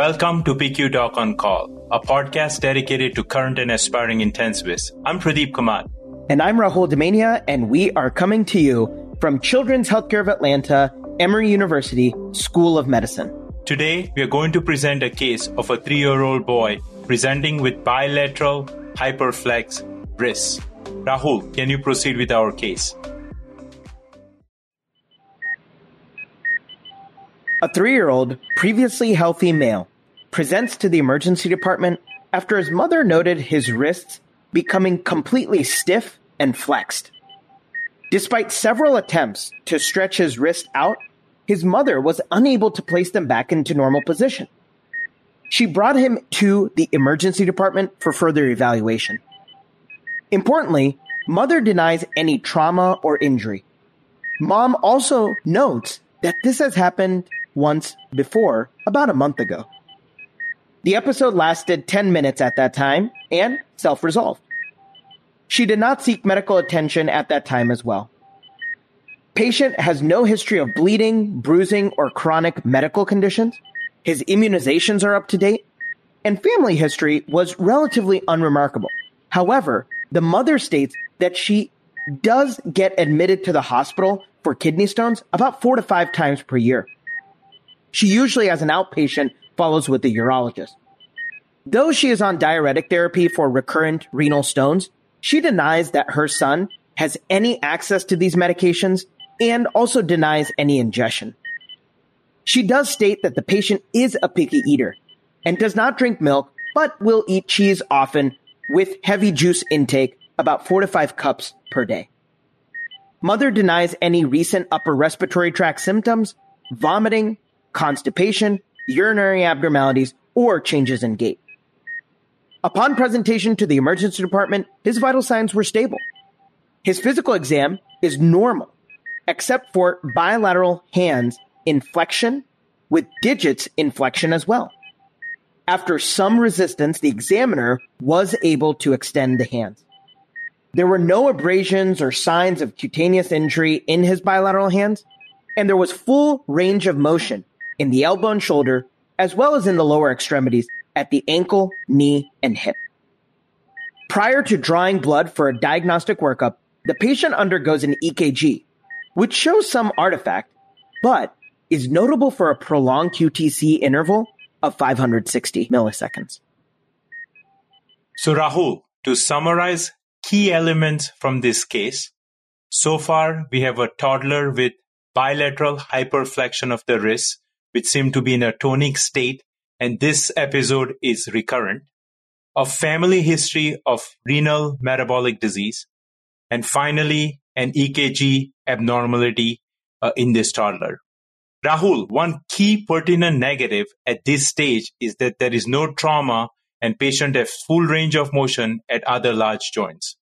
Welcome to PICU Doc on Call, a podcast dedicated to current and aspiring intensivists. I'm Pradeep Kamat. And I'm Rahul Damania, and we are coming to you from Children's Healthcare of Atlanta, Emory University, School of Medicine. Today, we are going to present a case of a three year old boy presenting with bilateral hyperflex wrists. Rahul, can you proceed with our case? A three year old, previously healthy male presents to the emergency department after his mother noted his wrists becoming completely stiff and flexed. Despite several attempts to stretch his wrist out, his mother was unable to place them back into normal position. She brought him to the emergency department for further evaluation. Importantly, mother denies any trauma or injury. Mom also notes that this has happened once before, about a month ago. The episode lasted 10 minutes at that time and self resolved. She did not seek medical attention at that time as well. Patient has no history of bleeding, bruising, or chronic medical conditions. His immunizations are up to date, and family history was relatively unremarkable. However, the mother states that she does get admitted to the hospital for kidney stones about four to five times per year. She usually, as an outpatient, follows with the urologist. Though she is on diuretic therapy for recurrent renal stones, she denies that her son has any access to these medications and also denies any ingestion. She does state that the patient is a picky eater and does not drink milk, but will eat cheese often with heavy juice intake, about four to five cups per day. Mother denies any recent upper respiratory tract symptoms, vomiting, constipation, urinary abnormalities, or changes in gait. Upon presentation to the emergency department, his vital signs were stable. His physical exam is normal, except for bilateral hands inflection with digits inflection as well. After some resistance, the examiner was able to extend the hands. There were no abrasions or signs of cutaneous injury in his bilateral hands, and there was full range of motion in the elbow and shoulder, as well as in the lower extremities at the ankle, knee, and hip. Prior to drawing blood for a diagnostic workup, the patient undergoes an EKG, which shows some artifact, but is notable for a prolonged QTC interval of 560 milliseconds. So, Rahul, to summarize key elements from this case, so far we have a toddler with bilateral hyperflexion of the wrist which seem to be in a tonic state, and this episode is recurrent, a family history of renal metabolic disease, and finally, an EKG abnormality uh, in this toddler. Rahul, one key pertinent negative at this stage is that there is no trauma and patient has full range of motion at other large joints.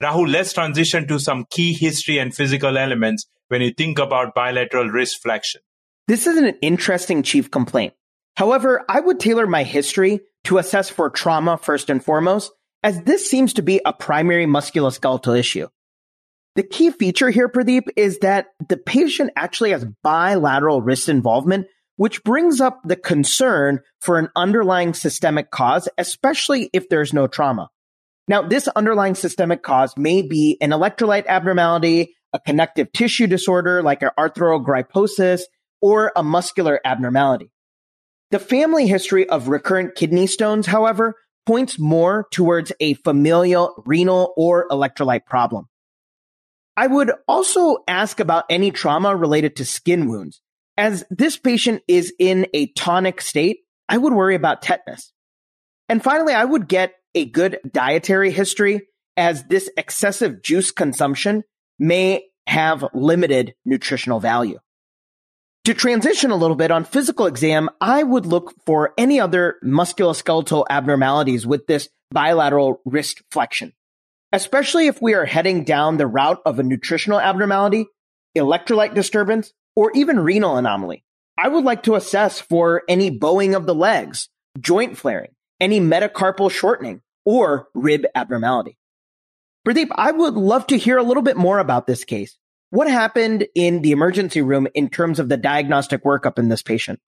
Rahul, let's transition to some key history and physical elements when you think about bilateral wrist flexion. This is an interesting chief complaint. However, I would tailor my history to assess for trauma first and foremost, as this seems to be a primary musculoskeletal issue. The key feature here, Pradeep, is that the patient actually has bilateral wrist involvement, which brings up the concern for an underlying systemic cause, especially if there's no trauma. Now, this underlying systemic cause may be an electrolyte abnormality, a connective tissue disorder like an arthrogryposis, or a muscular abnormality. The family history of recurrent kidney stones, however, points more towards a familial renal or electrolyte problem. I would also ask about any trauma related to skin wounds. As this patient is in a tonic state, I would worry about tetanus. And finally, I would get a good dietary history as this excessive juice consumption may have limited nutritional value. To transition a little bit on physical exam, I would look for any other musculoskeletal abnormalities with this bilateral wrist flexion, especially if we are heading down the route of a nutritional abnormality, electrolyte disturbance, or even renal anomaly. I would like to assess for any bowing of the legs, joint flaring, any metacarpal shortening, or rib abnormality. Pradeep, I would love to hear a little bit more about this case. What happened in the emergency room in terms of the diagnostic workup in this patient?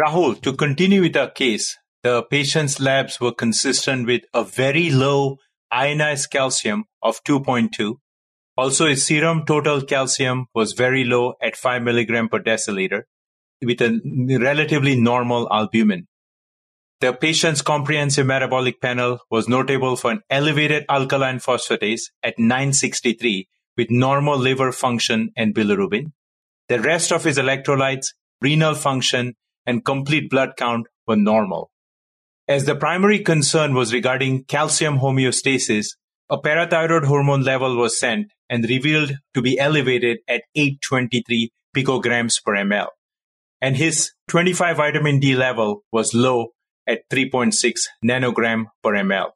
Rahul, to continue with our case, the patient's labs were consistent with a very low ionized calcium of 2.2. Also, his serum total calcium was very low at 5 milligram per deciliter with a relatively normal albumin. The patient's comprehensive metabolic panel was notable for an elevated alkaline phosphatase at 963 with normal liver function and bilirubin. The rest of his electrolytes, renal function, and complete blood count were normal. As the primary concern was regarding calcium homeostasis, a parathyroid hormone level was sent and revealed to be elevated at 823 picograms per ml. And his 25 vitamin D level was low at 3.6 nanogram per ml.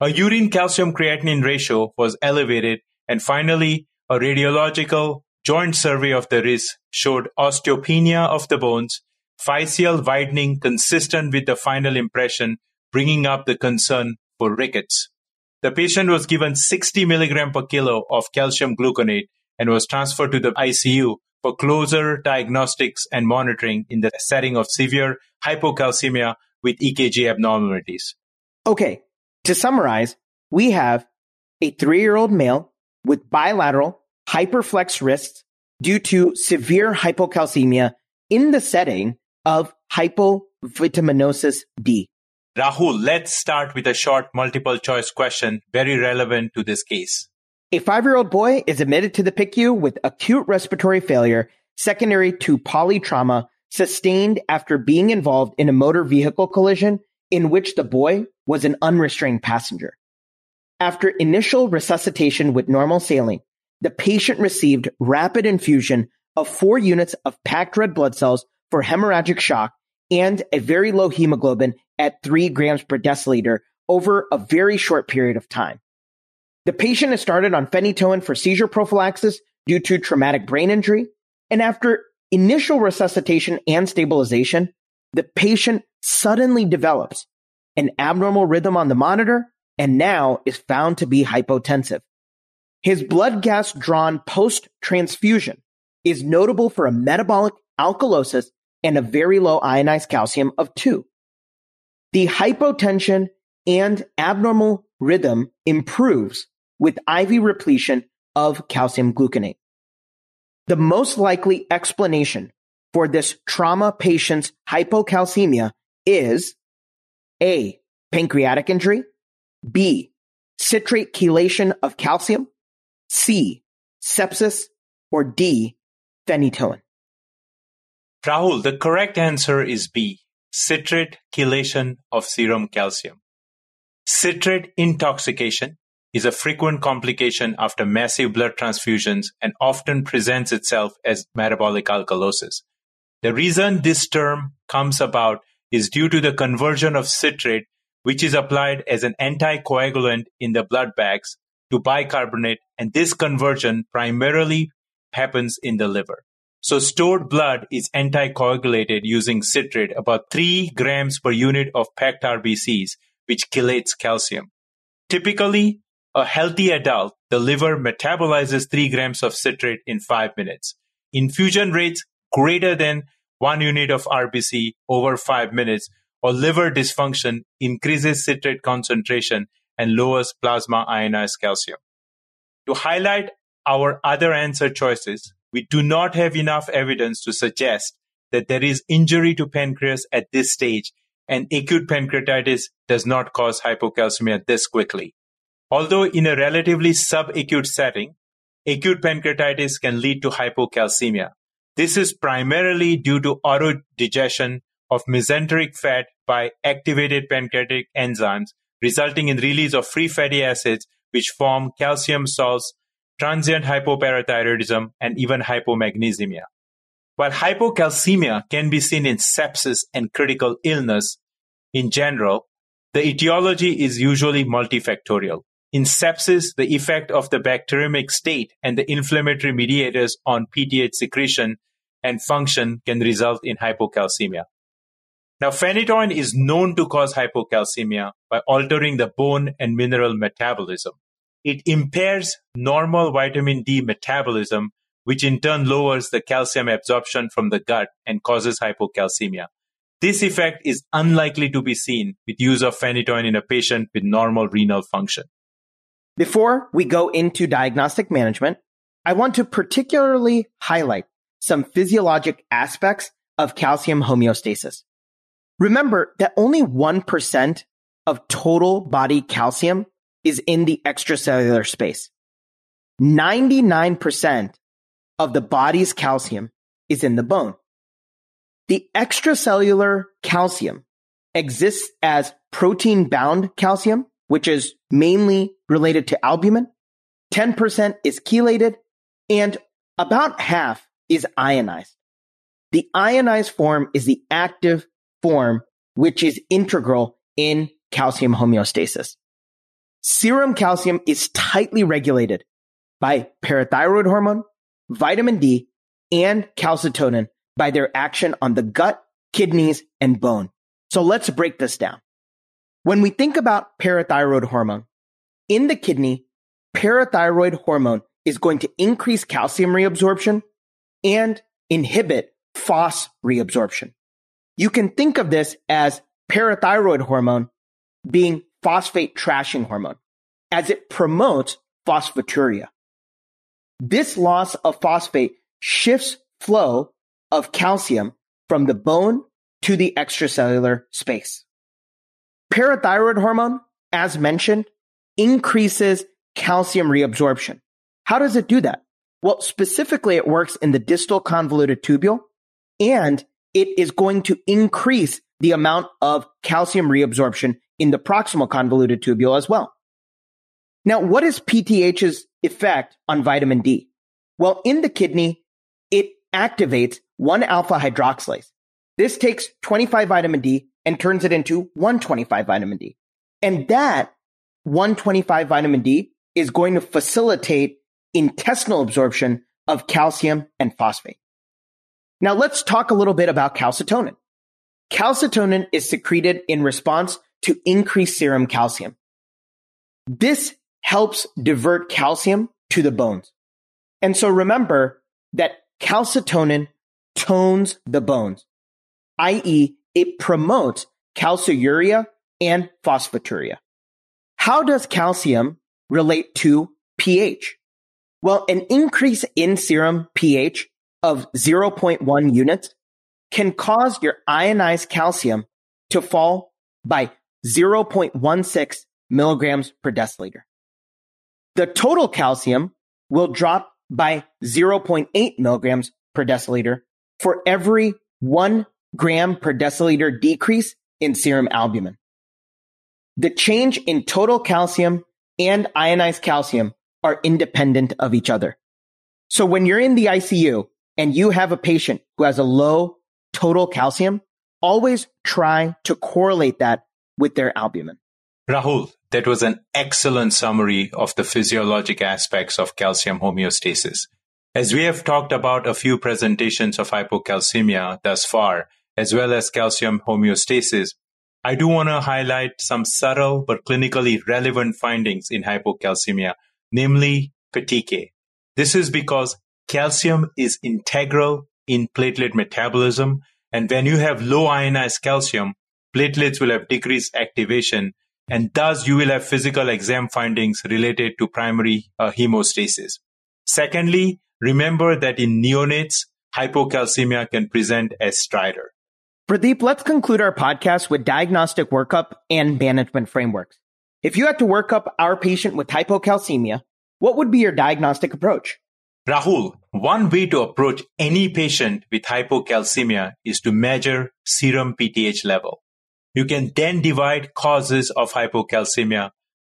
A urine calcium creatinine ratio was elevated and finally a radiological joint survey of the wrist showed osteopenia of the bones Physeal widening consistent with the final impression, bringing up the concern for rickets. The patient was given 60 milligram per kilo of calcium gluconate and was transferred to the ICU for closer diagnostics and monitoring in the setting of severe hypocalcemia with EKG abnormalities. Okay, to summarize, we have a three year old male with bilateral hyperflex wrists due to severe hypocalcemia in the setting of hypovitaminosis D? Rahul, let's start with a short multiple choice question very relevant to this case. A five year old boy is admitted to the PICU with acute respiratory failure secondary to polytrauma sustained after being involved in a motor vehicle collision in which the boy was an unrestrained passenger. After initial resuscitation with normal saline, the patient received rapid infusion of four units of packed red blood cells for hemorrhagic shock and a very low hemoglobin at 3 grams per deciliter over a very short period of time. The patient is started on phenytoin for seizure prophylaxis due to traumatic brain injury, and after initial resuscitation and stabilization, the patient suddenly develops an abnormal rhythm on the monitor and now is found to be hypotensive. His blood gas drawn post transfusion is notable for a metabolic alkalosis and a very low ionized calcium of 2. The hypotension and abnormal rhythm improves with IV repletion of calcium gluconate. The most likely explanation for this trauma patient's hypocalcemia is A. Pancreatic injury, B. Citrate chelation of calcium, C. Sepsis, or D. Phenytoin. Rahul, the correct answer is B, citrate chelation of serum calcium. Citrate intoxication is a frequent complication after massive blood transfusions and often presents itself as metabolic alkalosis. The reason this term comes about is due to the conversion of citrate, which is applied as an anticoagulant in the blood bags, to bicarbonate, and this conversion primarily happens in the liver. So stored blood is anticoagulated using citrate, about 3 grams per unit of packed RBCs, which chelates calcium. Typically, a healthy adult, the liver metabolizes 3 grams of citrate in 5 minutes. Infusion rates greater than 1 unit of RBC over 5 minutes or liver dysfunction increases citrate concentration and lowers plasma ionized calcium. To highlight our other answer choices, we do not have enough evidence to suggest that there is injury to pancreas at this stage and acute pancreatitis does not cause hypocalcemia this quickly. Although in a relatively subacute setting, acute pancreatitis can lead to hypocalcemia. This is primarily due to autodigestion of mesenteric fat by activated pancreatic enzymes, resulting in release of free fatty acids which form calcium salts transient hypoparathyroidism, and even hypomagnesemia. While hypocalcemia can be seen in sepsis and critical illness in general, the etiology is usually multifactorial. In sepsis, the effect of the bacteremic state and the inflammatory mediators on PTH secretion and function can result in hypocalcemia. Now, phenytoin is known to cause hypocalcemia by altering the bone and mineral metabolism. It impairs normal vitamin D metabolism, which in turn lowers the calcium absorption from the gut and causes hypocalcemia. This effect is unlikely to be seen with use of phenytoin in a patient with normal renal function. Before we go into diagnostic management, I want to particularly highlight some physiologic aspects of calcium homeostasis. Remember that only 1% of total body calcium is in the extracellular space. 99% of the body's calcium is in the bone. The extracellular calcium exists as protein bound calcium, which is mainly related to albumin. 10% is chelated and about half is ionized. The ionized form is the active form, which is integral in calcium homeostasis. Serum calcium is tightly regulated by parathyroid hormone, vitamin D, and calcitonin by their action on the gut, kidneys, and bone. So let's break this down. When we think about parathyroid hormone, in the kidney, parathyroid hormone is going to increase calcium reabsorption and inhibit phos reabsorption. You can think of this as parathyroid hormone being phosphate trashing hormone as it promotes phosphaturia. This loss of phosphate shifts flow of calcium from the bone to the extracellular space. Parathyroid hormone, as mentioned, increases calcium reabsorption. How does it do that? Well, specifically, it works in the distal convoluted tubule and it is going to increase the amount of calcium reabsorption in the proximal convoluted tubule as well. Now, what is PTH's effect on vitamin D? Well, in the kidney, it activates 1 alpha hydroxylase. This takes 25 vitamin D and turns it into 125 vitamin D. And that 125 vitamin D is going to facilitate intestinal absorption of calcium and phosphate. Now let's talk a little bit about calcitonin. Calcitonin is secreted in response to increased serum calcium. This helps divert calcium to the bones. And so remember that calcitonin tones the bones, i.e. it promotes calciuria and phosphaturia. How does calcium relate to pH? Well, an increase in serum pH of 0.1 units can cause your ionized calcium to fall by 0.16 milligrams per deciliter. The total calcium will drop by 0.8 milligrams per deciliter for every one gram per deciliter decrease in serum albumin. The change in total calcium and ionized calcium are independent of each other. So when you're in the ICU and you have a patient who has a low total calcium, always try to correlate that with their albumin. Rahul, that was an excellent summary of the physiologic aspects of calcium homeostasis. As we have talked about a few presentations of hypocalcemia thus far, as well as calcium homeostasis, I do want to highlight some subtle but clinically relevant findings in hypocalcemia, namely fatigue. This is because calcium is integral in platelet metabolism. And when you have low ionized calcium, platelets will have decreased activation. And thus you will have physical exam findings related to primary uh, hemostasis. Secondly, remember that in neonates, hypocalcemia can present as stridor. Pradeep, let's conclude our podcast with diagnostic workup and management frameworks. If you had to work up our patient with hypocalcemia, what would be your diagnostic approach? Rahul, one way to approach any patient with hypocalcemia is to measure serum PTH level. You can then divide causes of hypocalcemia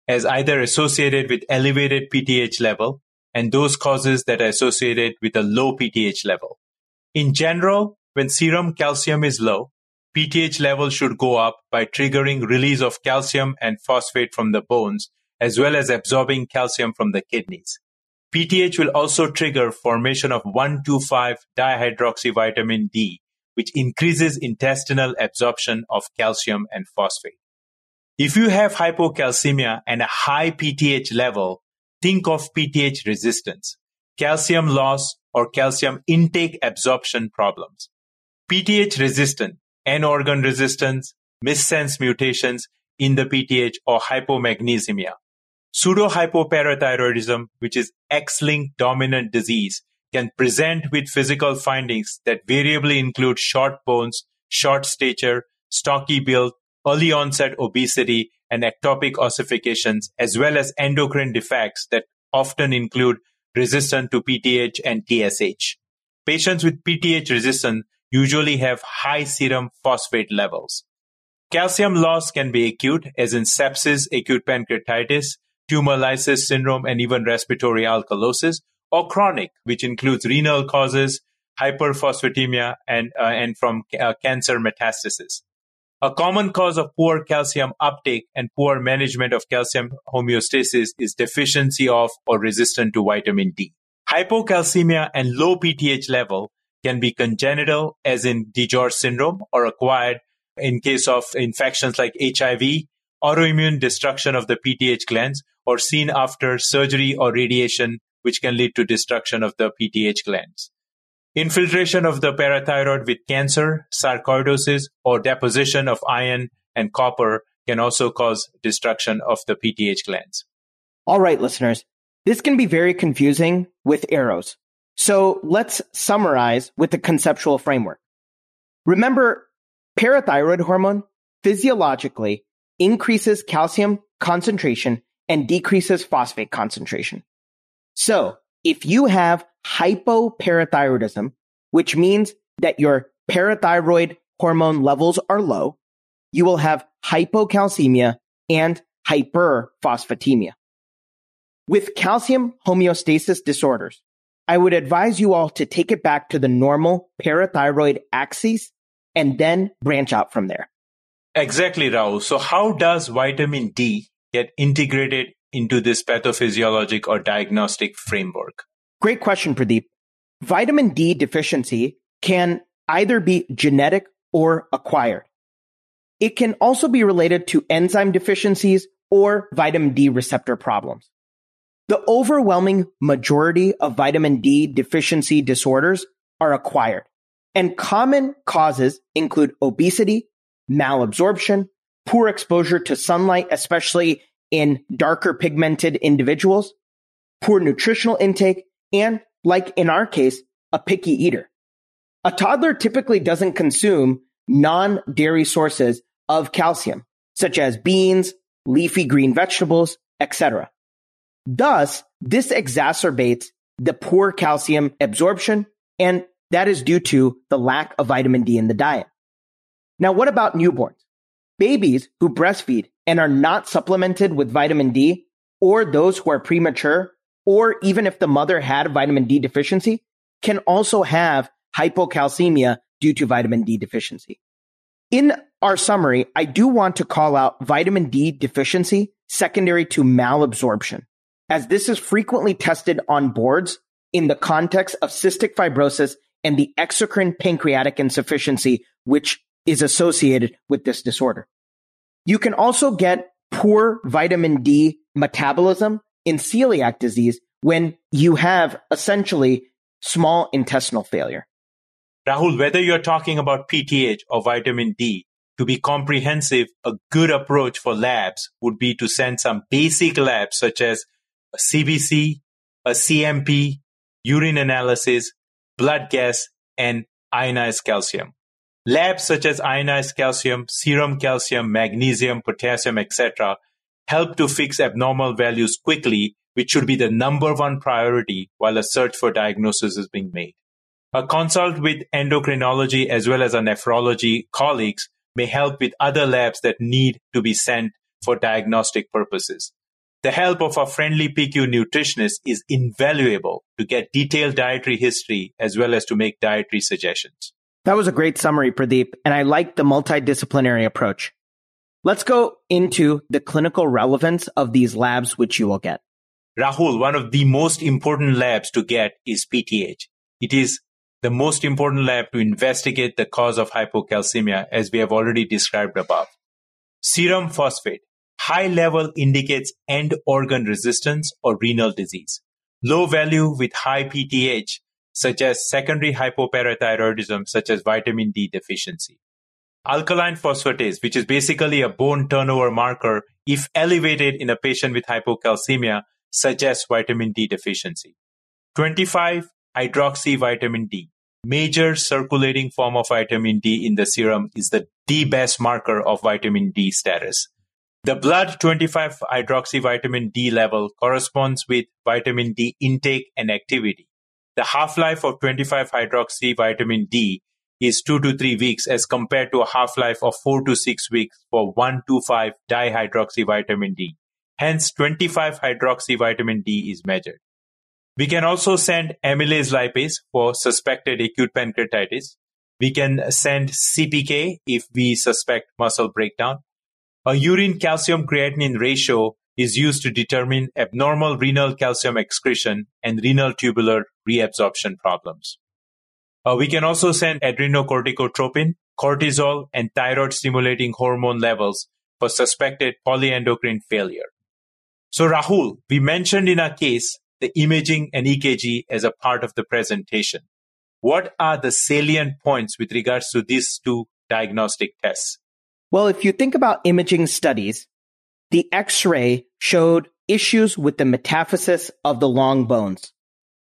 as either associated with elevated PTH level and those causes that are associated with a low PTH level. In general, when serum calcium is low, PTH level should go up by triggering release of calcium and phosphate from the bones, as well as absorbing calcium from the kidneys. PTH will also trigger formation of 1,2,5-dihydroxyvitamin D, which increases intestinal absorption of calcium and phosphate. If you have hypocalcemia and a high PTH level, think of PTH resistance, calcium loss, or calcium intake absorption problems. PTH resistant end organ resistance, missense mutations in the PTH, or hypomagnesemia. Pseudohypoparathyroidism, which is X-linked dominant disease, can present with physical findings that variably include short bones, short stature, stocky build, early onset obesity, and ectopic ossifications, as well as endocrine defects that often include resistance to PTH and TSH. Patients with PTH resistance usually have high serum phosphate levels. Calcium loss can be acute, as in sepsis, acute pancreatitis, tumor lysis syndrome, and even respiratory alkalosis, or chronic, which includes renal causes, hyperphosphatemia, and, uh, and from uh, cancer metastasis. A common cause of poor calcium uptake and poor management of calcium homeostasis is deficiency of or resistant to vitamin D. Hypocalcemia and low PTH level can be congenital, as in DiGeorge syndrome, or acquired in case of infections like HIV, autoimmune destruction of the PTH glands, or seen after surgery or radiation, which can lead to destruction of the PTH glands. Infiltration of the parathyroid with cancer, sarcoidosis, or deposition of iron and copper can also cause destruction of the PTH glands. All right, listeners. This can be very confusing with arrows. So let's summarize with the conceptual framework. Remember, parathyroid hormone physiologically increases calcium concentration and decreases phosphate concentration. So if you have hypoparathyroidism, which means that your parathyroid hormone levels are low, you will have hypocalcemia and hyperphosphatemia. With calcium homeostasis disorders, I would advise you all to take it back to the normal parathyroid axis and then branch out from there. Exactly, Rahul. So how does vitamin D get integrated into this pathophysiologic or diagnostic framework? Great question, Pradeep. Vitamin D deficiency can either be genetic or acquired. It can also be related to enzyme deficiencies or vitamin D receptor problems. The overwhelming majority of vitamin D deficiency disorders are acquired, and common causes include obesity, malabsorption, poor exposure to sunlight, especially in darker pigmented individuals, poor nutritional intake, and like in our case, a picky eater. A toddler typically doesn't consume non-dairy sources of calcium, such as beans, leafy green vegetables, etc. Thus, this exacerbates the poor calcium absorption, and that is due to the lack of vitamin D in the diet. Now, what about newborns? Babies who breastfeed and are not supplemented with vitamin D, or those who are premature, or even if the mother had vitamin D deficiency, can also have hypocalcemia due to vitamin D deficiency. In our summary, I do want to call out vitamin D deficiency secondary to malabsorption, as this is frequently tested on boards in the context of cystic fibrosis and the exocrine pancreatic insufficiency, which is associated with this disorder. You can also get poor vitamin D metabolism in celiac disease when you have essentially small intestinal failure. Rahul, whether you're talking about PTH or vitamin D, to be comprehensive, a good approach for labs would be to send some basic labs such as a CBC, a CMP, urine analysis, blood gas, and ionized calcium. Labs such as ionized calcium, serum calcium, magnesium, potassium, etc. help to fix abnormal values quickly, which should be the number one priority while a search for diagnosis is being made. A consult with endocrinology as well as a nephrology colleagues may help with other labs that need to be sent for diagnostic purposes. The help of a friendly PICU nutritionist is invaluable to get detailed dietary history as well as to make dietary suggestions. That was a great summary, Pradeep, and I like the multidisciplinary approach. Let's go into the clinical relevance of these labs which you will get. Rahul, one of the most important labs to get is PTH. It is the most important lab to investigate the cause of hypocalcemia, as we have already described above. Serum phosphate, high level indicates end organ resistance or renal disease. Low value with high PTH such as secondary hypoparathyroidism, such as vitamin D deficiency. Alkaline phosphatase, which is basically a bone turnover marker, if elevated in a patient with hypocalcemia, suggests vitamin D deficiency. 25 hydroxy vitamin D. Major circulating form of vitamin D in the serum is the D best marker of vitamin D status. The blood 25 hydroxy vitamin D level corresponds with vitamin D intake and activity. The half-life of 25 hydroxy vitamin D is 2 to 3 weeks as compared to a half-life of 4 to 6 weeks for 125 dihydroxy vitamin D. Hence 25 hydroxy vitamin D is measured. We can also send amylase lipase for suspected acute pancreatitis. We can send CPK if we suspect muscle breakdown. A urine calcium creatinine ratio is used to determine abnormal renal calcium excretion and renal tubular reabsorption problems. Uh, we can also send adrenocorticotropin, cortisol, and thyroid stimulating hormone levels for suspected polyendocrine failure. So, Rahul, we mentioned in our case the imaging and EKG as a part of the presentation. What are the salient points with regards to these two diagnostic tests? Well, if you think about imaging studies, the X ray showed issues with the metaphysis of the long bones.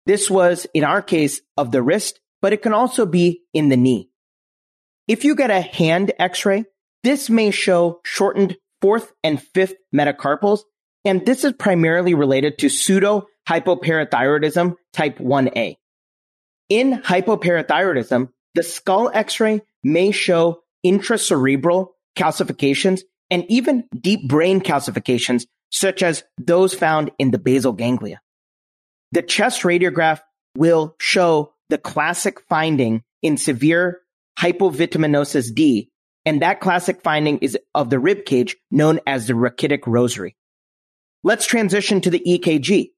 This was, in our case, of the wrist, but it can also be in the knee. If you get a hand X ray, this may show shortened fourth and fifth metacarpals, and this is primarily related to pseudo hypoparathyroidism type 1A. In hypoparathyroidism, the skull x-ray may show intracerebral calcifications and even deep brain calcifications, such as those found in the basal ganglia. The chest radiograph will show the classic finding in severe hypovitaminosis D, and that classic finding is of the rib cage known as the rachitic rosary. Let's transition to the EKG.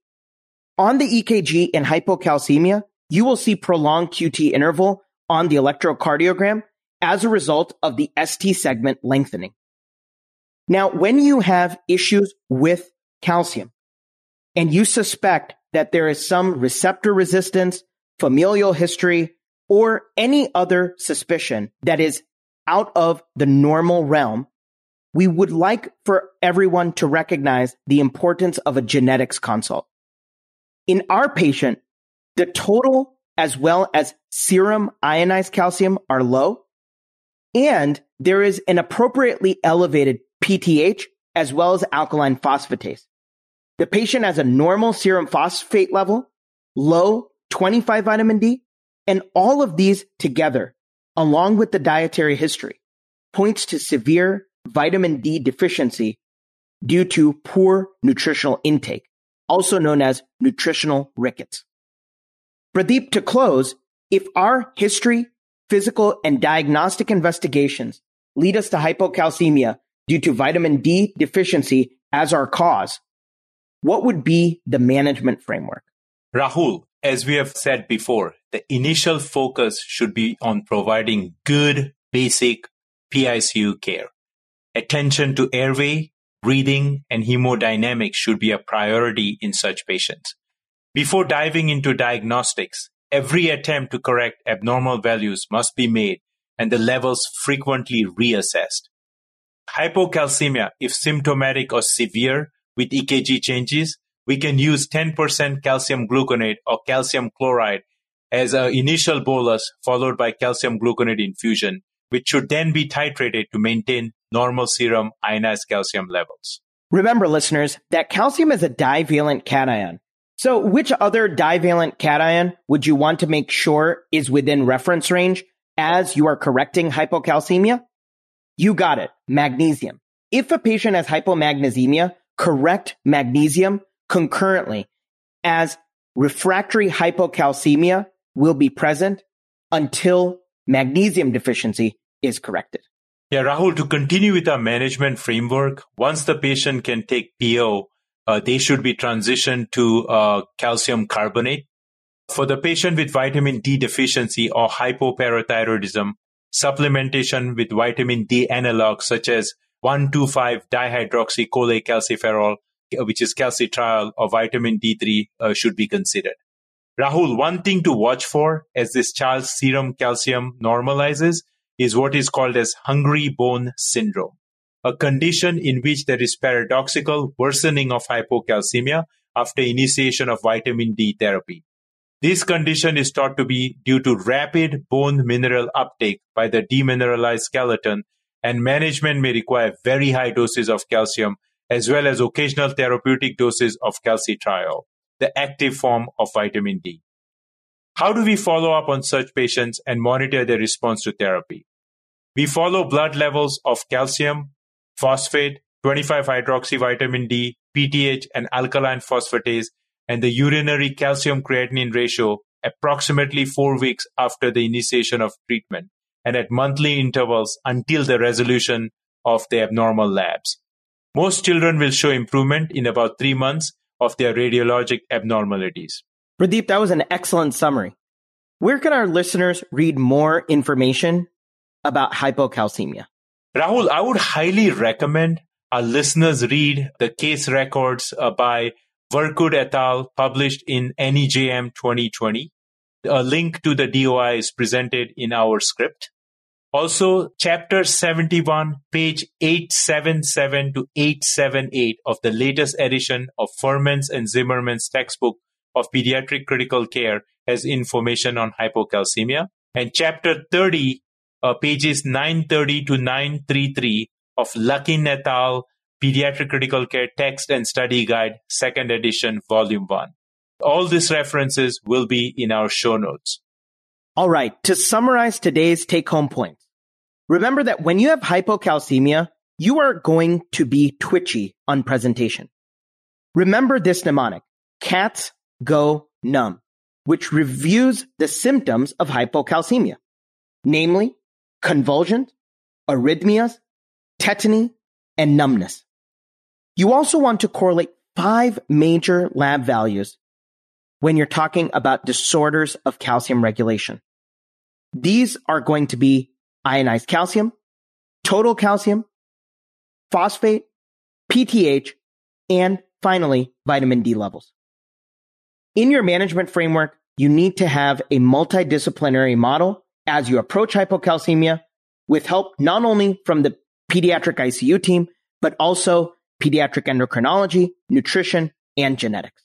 On the EKG in hypocalcemia, you will see prolonged QT interval on the electrocardiogram as a result of the ST segment lengthening. Now, when you have issues with calcium and you suspect that there is some receptor resistance, familial history, or any other suspicion that is out of the normal realm, we would like for everyone to recognize the importance of a genetics consult. In our patient, the total as well as serum ionized calcium are low, and there is an appropriately elevated PTH as well as alkaline phosphatase. The patient has a normal serum phosphate level, low 25 vitamin D, and all of these together, along with the dietary history, points to severe vitamin D deficiency due to poor nutritional intake also known as nutritional rickets. Pradeep, to close, if our history, physical, and diagnostic investigations lead us to hypocalcemia due to vitamin D deficiency as our cause, what would be the management framework? Rahul, as we have said before, the initial focus should be on providing good, basic PICU care. Attention to airway, breathing, and hemodynamics should be a priority in such patients. Before diving into diagnostics, every attempt to correct abnormal values must be made and the levels frequently reassessed. Hypocalcemia, if symptomatic or severe with EKG changes, we can use 10% calcium gluconate or calcium chloride as an initial bolus followed by calcium gluconate infusion, which should then be titrated to maintain normal serum ionized calcium levels. Remember, listeners, that calcium is a divalent cation. So, which other divalent cation would you want to make sure is within reference range as you are correcting hypocalcemia? You got it, magnesium. If a patient has hypomagnesemia, correct magnesium concurrently as refractory hypocalcemia will be present until magnesium deficiency is corrected. Yeah, Rahul, to continue with our management framework, once the patient can take PO, uh, they should be transitioned to uh, calcium carbonate. For the patient with vitamin D deficiency or hypoparathyroidism, supplementation with vitamin D analogs such as 125 dihydroxycholecalciferol, which is calcitriol, or vitamin D3 uh, should be considered. Rahul, one thing to watch for as this child's serum calcium normalizes is what is called as hungry bone syndrome, a condition in which there is paradoxical worsening of hypocalcemia after initiation of vitamin D therapy. This condition is thought to be due to rapid bone mineral uptake by the demineralized skeleton, and management may require very high doses of calcium as well as occasional therapeutic doses of calcitriol, the active form of vitamin D. How do we follow up on such patients and monitor their response to therapy? We follow blood levels of calcium, phosphate, 25 hydroxy vitamin D, PTH, and alkaline phosphatase, and the urinary calcium creatinine ratio approximately four weeks after the initiation of treatment and at monthly intervals until the resolution of the abnormal labs. Most children will show improvement in about three months of their radiologic abnormalities. Pradeep, that was an excellent summary. Where can our listeners read more information about hypocalcemia? Rahul, I would highly recommend our listeners read the case records uh, by Vercoud et al. published in NEJM 2020. A link to the DOI is presented in our script. Also, chapter 71, page 877 to 878 of the latest edition of Fuhrman's and Zimmerman's textbook of pediatric critical care has information on hypocalcemia. And chapter 30, uh, pages 930 to 933 of Lucking et al. Pediatric Critical Care Text and Study Guide, second edition, volume one. All these references will be in our show notes. All right. To summarize today's take home points, remember that when you have hypocalcemia, you are going to be twitchy on presentation. Remember this mnemonic. Cats go numb, which reviews the symptoms of hypocalcemia, namely convulsions, arrhythmias, tetany, and numbness. You also want to correlate five major lab values when you're talking about disorders of calcium regulation. These are going to be ionized calcium, total calcium, phosphate, PTH, and finally, vitamin D levels. In your management framework, you need to have a multidisciplinary model as you approach hypocalcemia with help not only from the pediatric ICU team, but also pediatric endocrinology, nutrition, and genetics.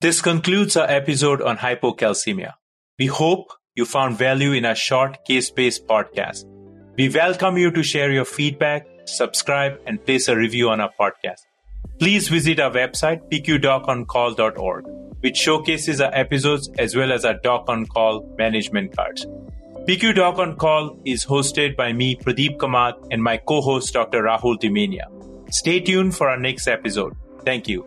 This concludes our episode on hypocalcemia. We hope you found value in our short case based podcast. We welcome you to share your feedback, subscribe, and place a review on our podcast. Please visit our website, picudoconcall.org, which showcases our episodes as well as our Doc on Call management cards. PICU Doc on Call is hosted by me, Pradeep Kamat, and my co host, Dr. Rahul Damania. Stay tuned for our next episode. Thank you.